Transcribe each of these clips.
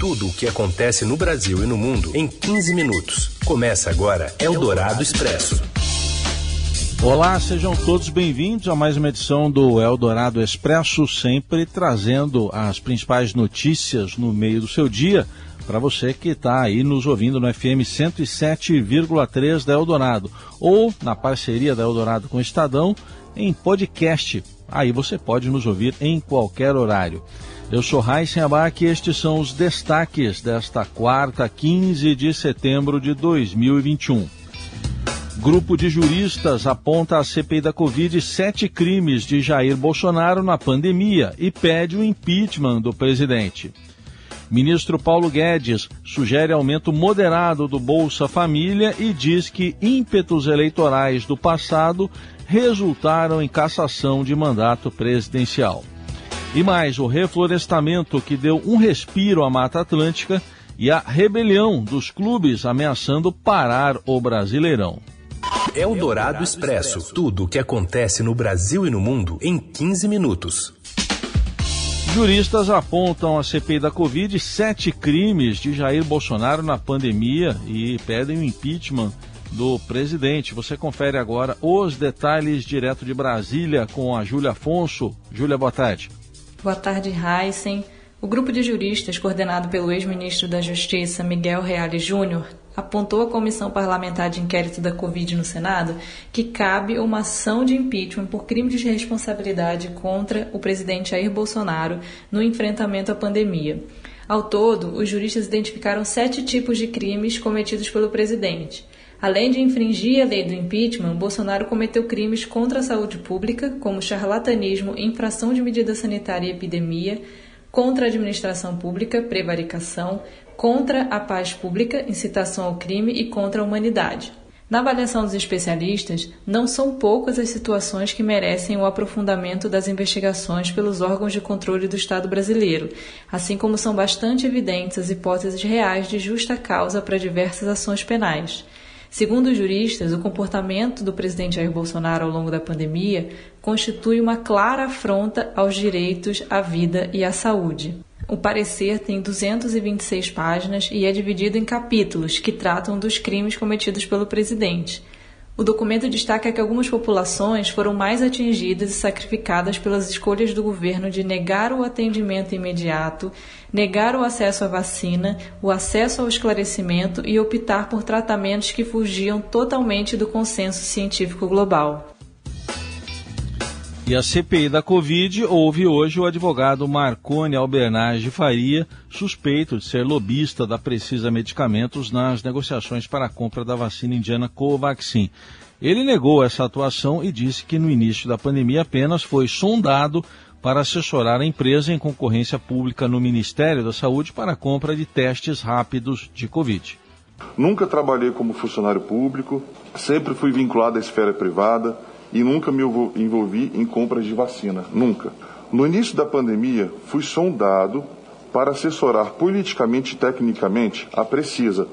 Tudo o que acontece no Brasil e no mundo em 15 minutos. Começa agora Eldorado Expresso. Olá, sejam todos bem-vindos a mais uma edição do Eldorado Expresso, sempre trazendo as principais notícias no meio do seu dia para você que está aí nos ouvindo no FM 107,3 da Eldorado ou na parceria da Eldorado com o Estadão em podcast. Aí você pode nos ouvir em qualquer horário. Eu sou Raíssen Abac e estes são os destaques desta quarta, 15 de setembro de 2021. Grupo de juristas aponta à CPI da Covid sete crimes de Jair Bolsonaro na pandemia e pede o impeachment do presidente. Ministro Paulo Guedes sugere aumento moderado do Bolsa Família e diz que ímpetos eleitorais do passado resultaram em cassação de mandato presidencial. E mais, o reflorestamento que deu um respiro à Mata Atlântica e a rebelião dos clubes ameaçando parar o Brasileirão. É o Dourado Expresso. Tudo o que acontece no Brasil e no mundo em 15 minutos. Juristas apontam à CPI da Covid sete crimes de Jair Bolsonaro na pandemia e pedem o impeachment do presidente. Você confere agora os detalhes direto de Brasília com a Júlia Afonso. Júlia, boa tarde. Boa tarde, Heisen. O grupo de juristas, coordenado pelo ex-ministro da Justiça, Miguel Reale Júnior, apontou à Comissão Parlamentar de Inquérito da Covid no Senado que cabe uma ação de impeachment por crime de responsabilidade contra o presidente Jair Bolsonaro no enfrentamento à pandemia. Ao todo, os juristas identificaram sete tipos de crimes cometidos pelo presidente. Além de infringir a lei do impeachment, Bolsonaro cometeu crimes contra a saúde pública, como charlatanismo, infração de medida sanitária e epidemia, contra a administração pública, prevaricação, contra a paz pública, incitação ao crime e contra a humanidade. Na avaliação dos especialistas, não são poucas as situações que merecem o aprofundamento das investigações pelos órgãos de controle do Estado brasileiro, assim como são bastante evidentes as hipóteses reais de justa causa para diversas ações penais. Segundo os juristas, o comportamento do presidente Jair Bolsonaro ao longo da pandemia constitui uma clara afronta aos direitos à vida e à saúde. O parecer tem 226 páginas e é dividido em capítulos que tratam dos crimes cometidos pelo presidente. O documento destaca que algumas populações foram mais atingidas e sacrificadas pelas escolhas do governo de negar o atendimento imediato, negar o acesso à vacina, o acesso ao esclarecimento e optar por tratamentos que fugiam totalmente do consenso científico global. E a CPI da Covid houve hoje o advogado Marcone Albernaz de Faria, suspeito de ser lobista da Precisa Medicamentos nas negociações para a compra da vacina indiana Covaxin. Ele negou essa atuação e disse que no início da pandemia apenas foi sondado para assessorar a empresa em concorrência pública no Ministério da Saúde para a compra de testes rápidos de Covid. Nunca trabalhei como funcionário público, sempre fui vinculado à esfera privada e nunca me envolvi em compras de vacina, nunca. No início da pandemia, fui sondado para assessorar politicamente e tecnicamente a Precisa,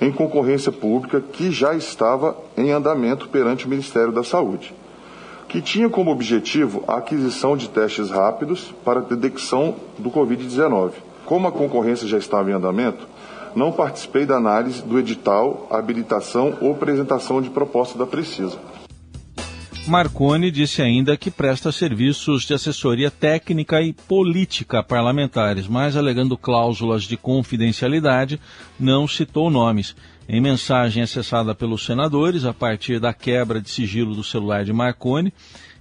em concorrência pública que já estava em andamento perante o Ministério da Saúde, que tinha como objetivo a aquisição de testes rápidos para detecção do Covid-19. Como a concorrência já estava em andamento, não participei da análise do edital, habilitação ou apresentação de proposta da Precisa. Marconi disse ainda que presta serviços de assessoria técnica e política parlamentares, mas alegando cláusulas de confidencialidade, não citou nomes. Em mensagem acessada pelos senadores, a partir da quebra de sigilo do celular de Marconi,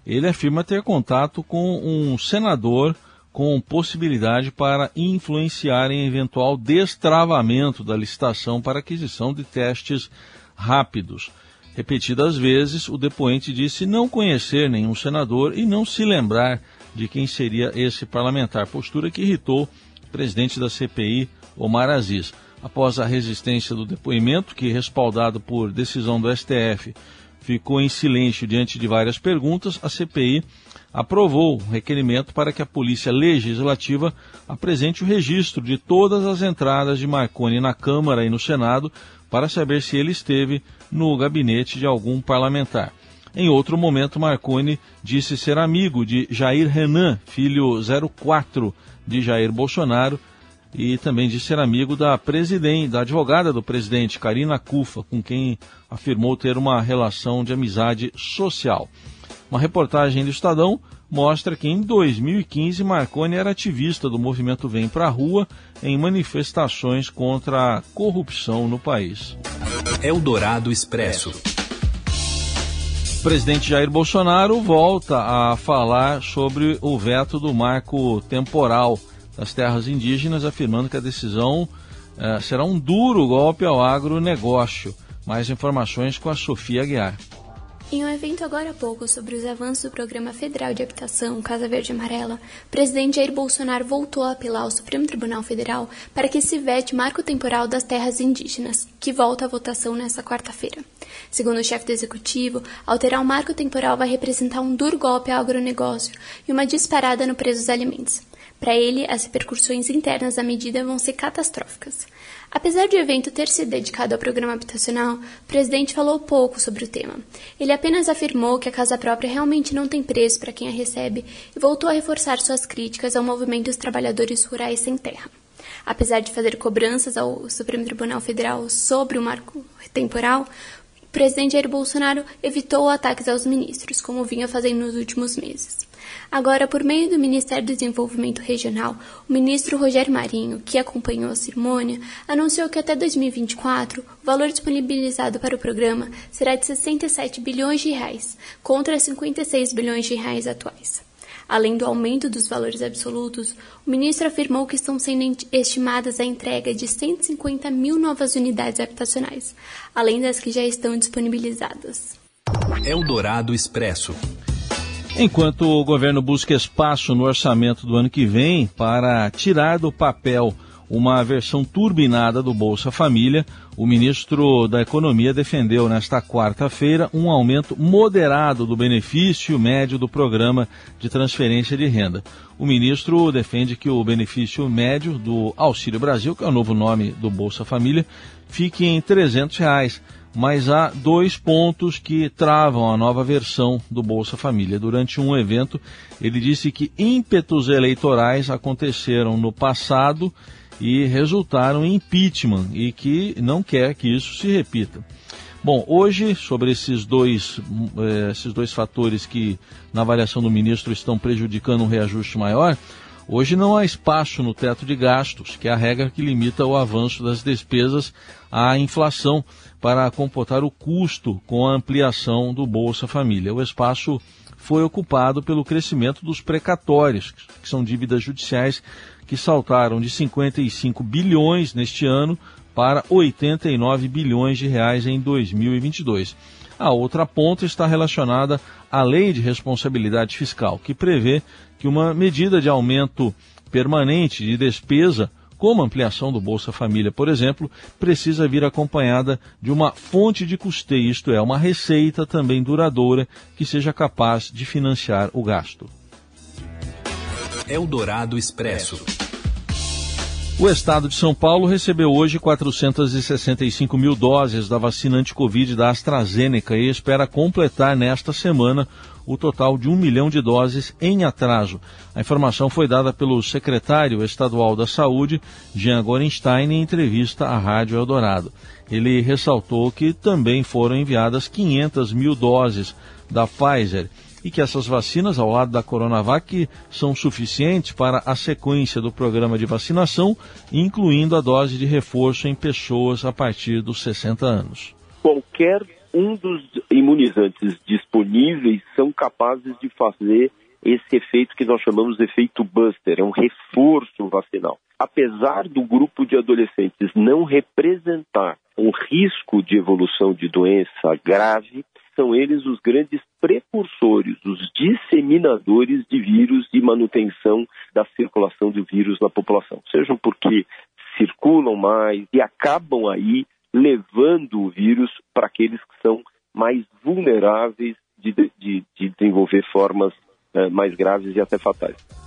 ele afirma ter contato com um senador com possibilidade para influenciar em eventual destravamento da licitação para aquisição de testes rápidos. Repetidas vezes, o depoente disse não conhecer nenhum senador e não se lembrar de quem seria esse parlamentar, postura que irritou o presidente da CPI, Omar Aziz. Após a resistência do depoimento, que respaldado por decisão do STF, ficou em silêncio diante de várias perguntas, a CPI aprovou o requerimento para que a Polícia Legislativa apresente o registro de todas as entradas de Marconi na Câmara e no Senado para saber se ele esteve no gabinete de algum parlamentar. Em outro momento, Marconi disse ser amigo de Jair Renan, filho 04 de Jair Bolsonaro, e também disse ser amigo da presidente, da advogada do presidente, Karina Cufa, com quem afirmou ter uma relação de amizade social. Uma reportagem do Estadão mostra que em 2015 Marconi era ativista do movimento Vem Pra Rua em manifestações contra a corrupção no país. Eldorado Expresso. O presidente Jair Bolsonaro volta a falar sobre o veto do marco temporal das terras indígenas, afirmando que a decisão eh, será um duro golpe ao agronegócio. Mais informações com a Sofia Aguiar. Em um evento agora há pouco sobre os avanços do Programa Federal de Habitação Casa Verde Amarela, o presidente Jair Bolsonaro voltou a apelar ao Supremo Tribunal Federal para que se vete marco temporal das terras indígenas, que volta à votação nesta quarta-feira. Segundo o chefe do executivo, alterar o marco temporal vai representar um duro golpe ao agronegócio e uma disparada no preço dos alimentos. Para ele, as repercussões internas da medida vão ser catastróficas. Apesar de o evento ter sido dedicado ao programa habitacional, o presidente falou pouco sobre o tema. Ele apenas afirmou que a casa própria realmente não tem preço para quem a recebe e voltou a reforçar suas críticas ao movimento dos trabalhadores rurais sem terra. Apesar de fazer cobranças ao Supremo Tribunal Federal sobre o marco temporal, o presidente Jair Bolsonaro evitou ataques aos ministros, como vinha fazendo nos últimos meses. Agora, por meio do Ministério do Desenvolvimento Regional, o ministro Rogério Marinho, que acompanhou a cerimônia, anunciou que até 2024 o valor disponibilizado para o programa será de 67 bilhões de reais, contra 56 bilhões de reais atuais. Além do aumento dos valores absolutos, o ministro afirmou que estão sendo estimadas a entrega de 150 mil novas unidades habitacionais, além das que já estão disponibilizadas. Eldorado Expresso. Enquanto o governo busca espaço no orçamento do ano que vem para tirar do papel uma versão turbinada do Bolsa Família, o ministro da Economia defendeu nesta quarta-feira um aumento moderado do benefício médio do programa de transferência de renda. O ministro defende que o benefício médio do Auxílio Brasil, que é o novo nome do Bolsa Família, fique em 300 reais mas há dois pontos que travam a nova versão do Bolsa Família. Durante um evento, ele disse que ímpetos eleitorais aconteceram no passado e resultaram em impeachment e que não quer que isso se repita. Bom, hoje, sobre esses dois, eh, esses dois fatores que, na avaliação do ministro, estão prejudicando um reajuste maior, Hoje não há espaço no teto de gastos, que é a regra que limita o avanço das despesas à inflação para comportar o custo com a ampliação do Bolsa Família. O espaço foi ocupado pelo crescimento dos precatórios, que são dívidas judiciais que saltaram de 55 bilhões neste ano para 89 bilhões de reais em 2022. A outra ponta está relacionada à Lei de Responsabilidade Fiscal, que prevê que uma medida de aumento permanente de despesa, como ampliação do Bolsa Família, por exemplo, precisa vir acompanhada de uma fonte de custeio, isto é, uma receita também duradoura que seja capaz de financiar o gasto. Eldorado Expresso. O estado de São Paulo recebeu hoje 465 mil doses da vacina anti-Covid da AstraZeneca e espera completar nesta semana o total de um milhão de doses em atraso. A informação foi dada pelo secretário estadual da Saúde, Jean Gorenstein, em entrevista à Rádio Eldorado. Ele ressaltou que também foram enviadas 500 mil doses da Pfizer e que essas vacinas, ao lado da Coronavac, são suficientes para a sequência do programa de vacinação, incluindo a dose de reforço em pessoas a partir dos 60 anos. Qualquer um dos imunizantes disponíveis são capazes de fazer esse efeito que nós chamamos de efeito buster, é um reforço vacinal. Apesar do grupo de adolescentes não representar um risco de evolução de doença grave, são eles os grandes precursores, os disseminadores de vírus e manutenção da circulação do vírus na população. Sejam porque circulam mais e acabam aí levando o vírus para aqueles que são mais vulneráveis de, de, de desenvolver formas eh, mais graves e até fatais.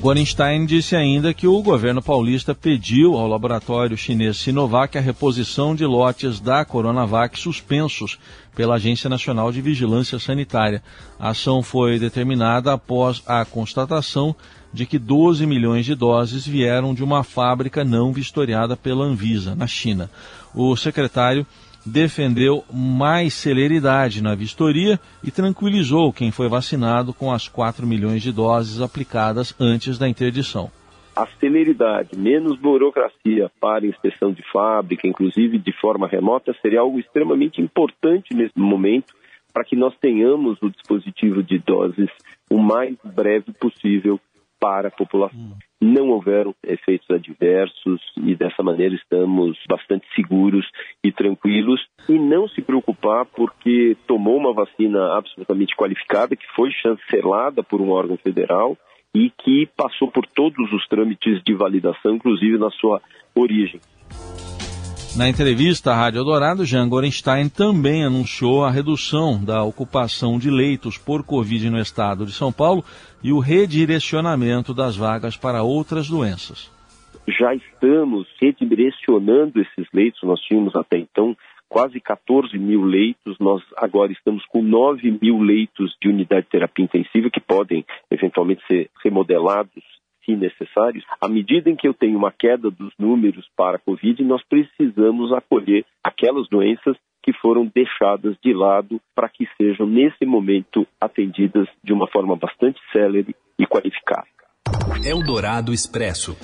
Gorenstein disse ainda que o governo paulista pediu ao laboratório chinês Sinovac a reposição de lotes da Coronavac suspensos pela Agência Nacional de Vigilância Sanitária. A ação foi determinada após a constatação de que 12 milhões de doses vieram de uma fábrica não vistoriada pela Anvisa, na China. O secretário defendeu mais celeridade na vistoria e tranquilizou quem foi vacinado com as 4 milhões de doses aplicadas antes da interdição. A celeridade, menos burocracia para inspeção de fábrica, inclusive de forma remota, seria algo extremamente importante nesse momento para que nós tenhamos o dispositivo de doses o mais breve possível para a população. Hum. Não houveram efeitos adversos e dessa maneira estamos bastante seguros e tranquilos e não se preocupar porque tomou uma vacina absolutamente qualificada que foi chancelada por um órgão federal e que passou por todos os trâmites de validação, inclusive na sua origem. Na entrevista à Rádio Eldorado, Jean Gorenstein também anunciou a redução da ocupação de leitos por Covid no estado de São Paulo e o redirecionamento das vagas para outras doenças. Já estamos redirecionando esses leitos, nós tínhamos até então quase 14 mil leitos, nós agora estamos com 9 mil leitos de unidade de terapia intensiva que podem eventualmente ser remodelados se necessários, à medida em que eu tenho uma queda dos números para a Covid, nós precisamos acolher aquelas doenças que foram deixadas de lado para que sejam, nesse momento, atendidas de uma forma bastante célere e qualificada. Eldorado Expresso.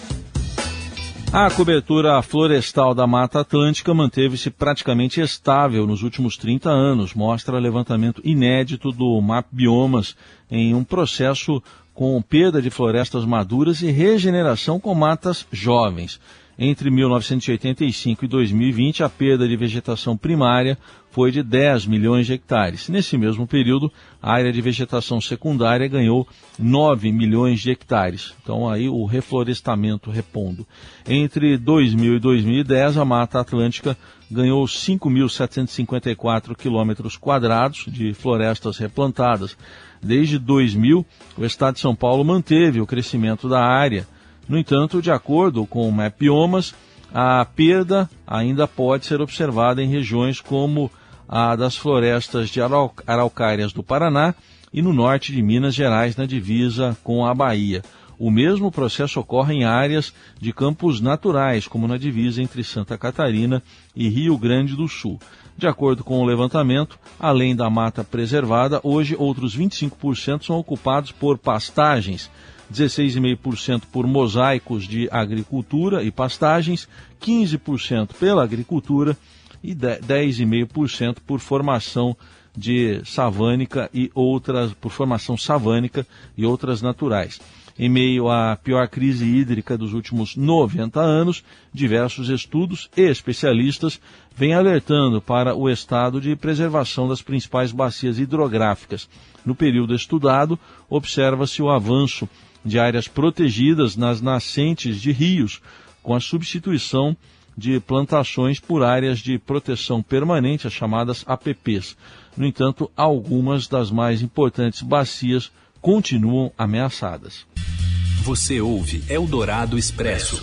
A cobertura florestal da Mata Atlântica manteve-se praticamente estável nos últimos 30 anos, mostra levantamento inédito do MAP Biomas em um processo com perda de florestas maduras e regeneração com matas jovens. Entre 1985 e 2020, a perda de vegetação primária foi de 10 milhões de hectares. Nesse mesmo período, a área de vegetação secundária ganhou 9 milhões de hectares. Então, aí o reflorestamento repondo. Entre 2000 e 2010, a Mata Atlântica ganhou 5.754 quilômetros quadrados de florestas replantadas. Desde 2000, o Estado de São Paulo manteve o crescimento da área no entanto, de acordo com o Mapiomas, a perda ainda pode ser observada em regiões como a das florestas de araucárias do Paraná e no norte de Minas Gerais, na divisa com a Bahia. O mesmo processo ocorre em áreas de campos naturais, como na divisa entre Santa Catarina e Rio Grande do Sul. De acordo com o levantamento, além da mata preservada, hoje outros 25% são ocupados por pastagens, 16,5% por mosaicos de agricultura e pastagens, 15% pela agricultura e 10,5% por formação de savânica e outras por formação savânica e outras naturais. Em meio à pior crise hídrica dos últimos 90 anos, diversos estudos e especialistas vêm alertando para o estado de preservação das principais bacias hidrográficas. No período estudado, observa-se o avanço de áreas protegidas nas nascentes de rios, com a substituição de plantações por áreas de proteção permanente, as chamadas APPs. No entanto, algumas das mais importantes bacias continuam ameaçadas. Você ouve Eldorado Expresso.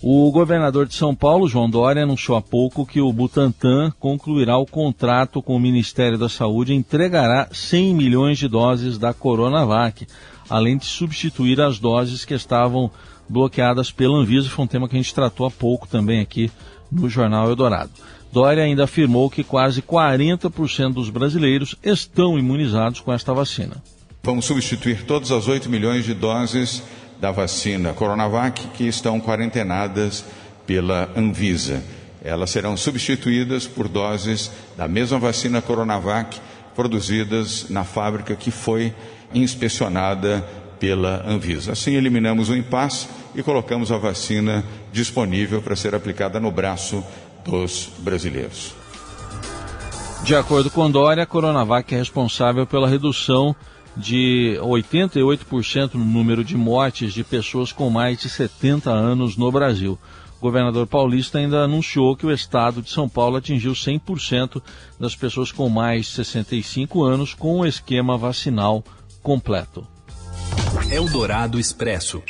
O governador de São Paulo, João Dória, anunciou há pouco que o Butantan concluirá o contrato com o Ministério da Saúde e entregará 100 milhões de doses da Coronavac além de substituir as doses que estavam bloqueadas pela Anvisa. Foi um tema que a gente tratou há pouco também aqui no Jornal Eldorado. Dória ainda afirmou que quase 40% dos brasileiros estão imunizados com esta vacina. Vamos substituir todas as 8 milhões de doses da vacina Coronavac que estão quarentenadas pela Anvisa. Elas serão substituídas por doses da mesma vacina Coronavac produzidas na fábrica que foi inspecionada pela Anvisa. Assim, eliminamos o impasse e colocamos a vacina disponível para ser aplicada no braço dos brasileiros. De acordo com Dória, a Coronavac é responsável pela redução de 88% no número de mortes de pessoas com mais de 70 anos no Brasil. O governador paulista ainda anunciou que o estado de São Paulo atingiu 100% das pessoas com mais de 65 anos com o esquema vacinal completo. Eldorado Expresso.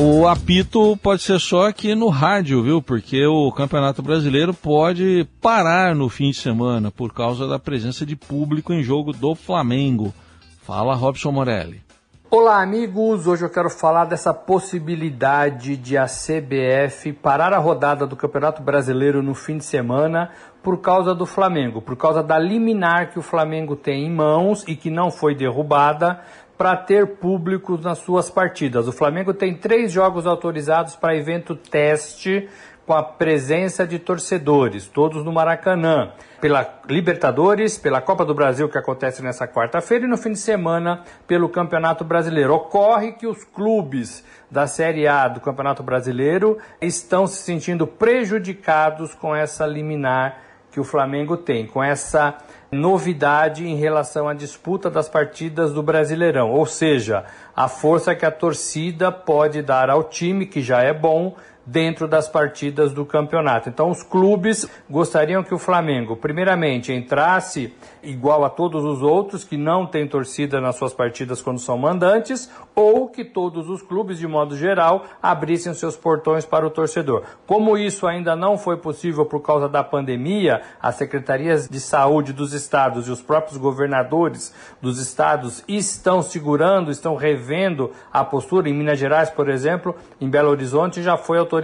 O apito pode ser só aqui no rádio, viu? Porque o Campeonato Brasileiro pode parar no fim de semana por causa da presença de público em jogo do Flamengo. Fala, Robson Morelli. Olá, amigos. Hoje eu quero falar dessa possibilidade de a CBF parar a rodada do Campeonato Brasileiro no fim de semana por causa do Flamengo, por causa da liminar que o Flamengo tem em mãos e que não foi derrubada para ter público nas suas partidas. O Flamengo tem três jogos autorizados para evento teste com a presença de torcedores, todos no Maracanã, pela Libertadores, pela Copa do Brasil que acontece nessa quarta-feira e no fim de semana pelo Campeonato Brasileiro. Ocorre que os clubes da Série A do Campeonato Brasileiro estão se sentindo prejudicados com essa liminar que o Flamengo tem, com essa novidade em relação à disputa das partidas do Brasileirão, ou seja, a força que a torcida pode dar ao time, que já é bom, dentro das partidas do campeonato. Então, os clubes gostariam que o Flamengo, primeiramente, entrasse igual a todos os outros que não têm torcida nas suas partidas quando são mandantes, ou que todos os clubes, de modo geral, abrissem seus portões para o torcedor. Como isso ainda não foi possível por causa da pandemia, as secretarias de saúde dos estados e os próprios governadores dos estados estão segurando, estão revendo a postura. Em Minas Gerais, por exemplo, em Belo Horizonte já foi autorizado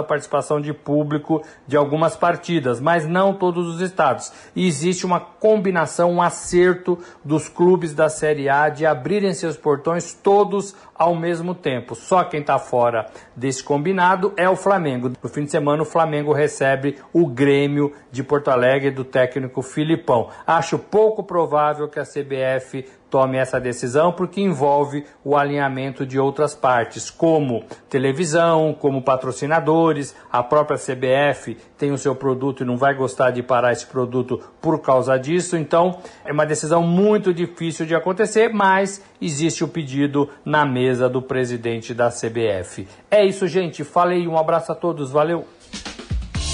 a participação de público de algumas partidas, mas não todos os estados. E existe uma combinação, um acerto dos clubes da Série A de abrirem seus portões todos ao mesmo tempo. Só quem está fora desse combinado é o Flamengo. No fim de semana, o Flamengo recebe o Grêmio de Porto Alegre do técnico Filipão. Acho pouco provável que a CBF tome essa decisão porque envolve o alinhamento de outras partes, como televisão, como patrocinadores, a própria CBF tem o seu produto e não vai gostar de parar esse produto por causa disso. Então, é uma decisão muito difícil de acontecer, mas existe o pedido na mesa do presidente da CBF. É isso, gente. Falei, um abraço a todos, valeu.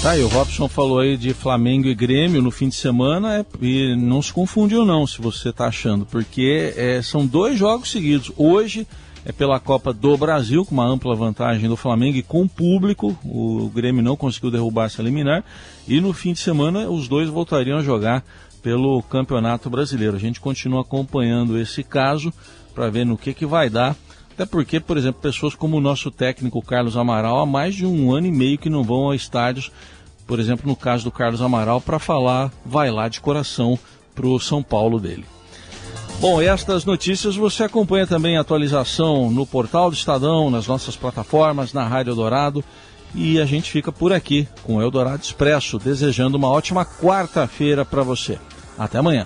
Tá, e o Robson falou aí de Flamengo e Grêmio no fim de semana é, e não se confundiu não, se você está achando, porque é, são dois jogos seguidos. Hoje é pela Copa do Brasil, com uma ampla vantagem do Flamengo e com público. O Grêmio não conseguiu derrubar essa liminar. E no fim de semana os dois voltariam a jogar pelo Campeonato Brasileiro. A gente continua acompanhando esse caso para ver no que, que vai dar. Até porque, por exemplo, pessoas como o nosso técnico Carlos Amaral, há mais de um ano e meio que não vão a estádios, por exemplo, no caso do Carlos Amaral, para falar, vai lá de coração para o São Paulo dele. Bom, estas notícias você acompanha também a atualização no portal do Estadão, nas nossas plataformas, na Rádio Eldorado. E a gente fica por aqui com o Eldorado Expresso, desejando uma ótima quarta-feira para você. Até amanhã.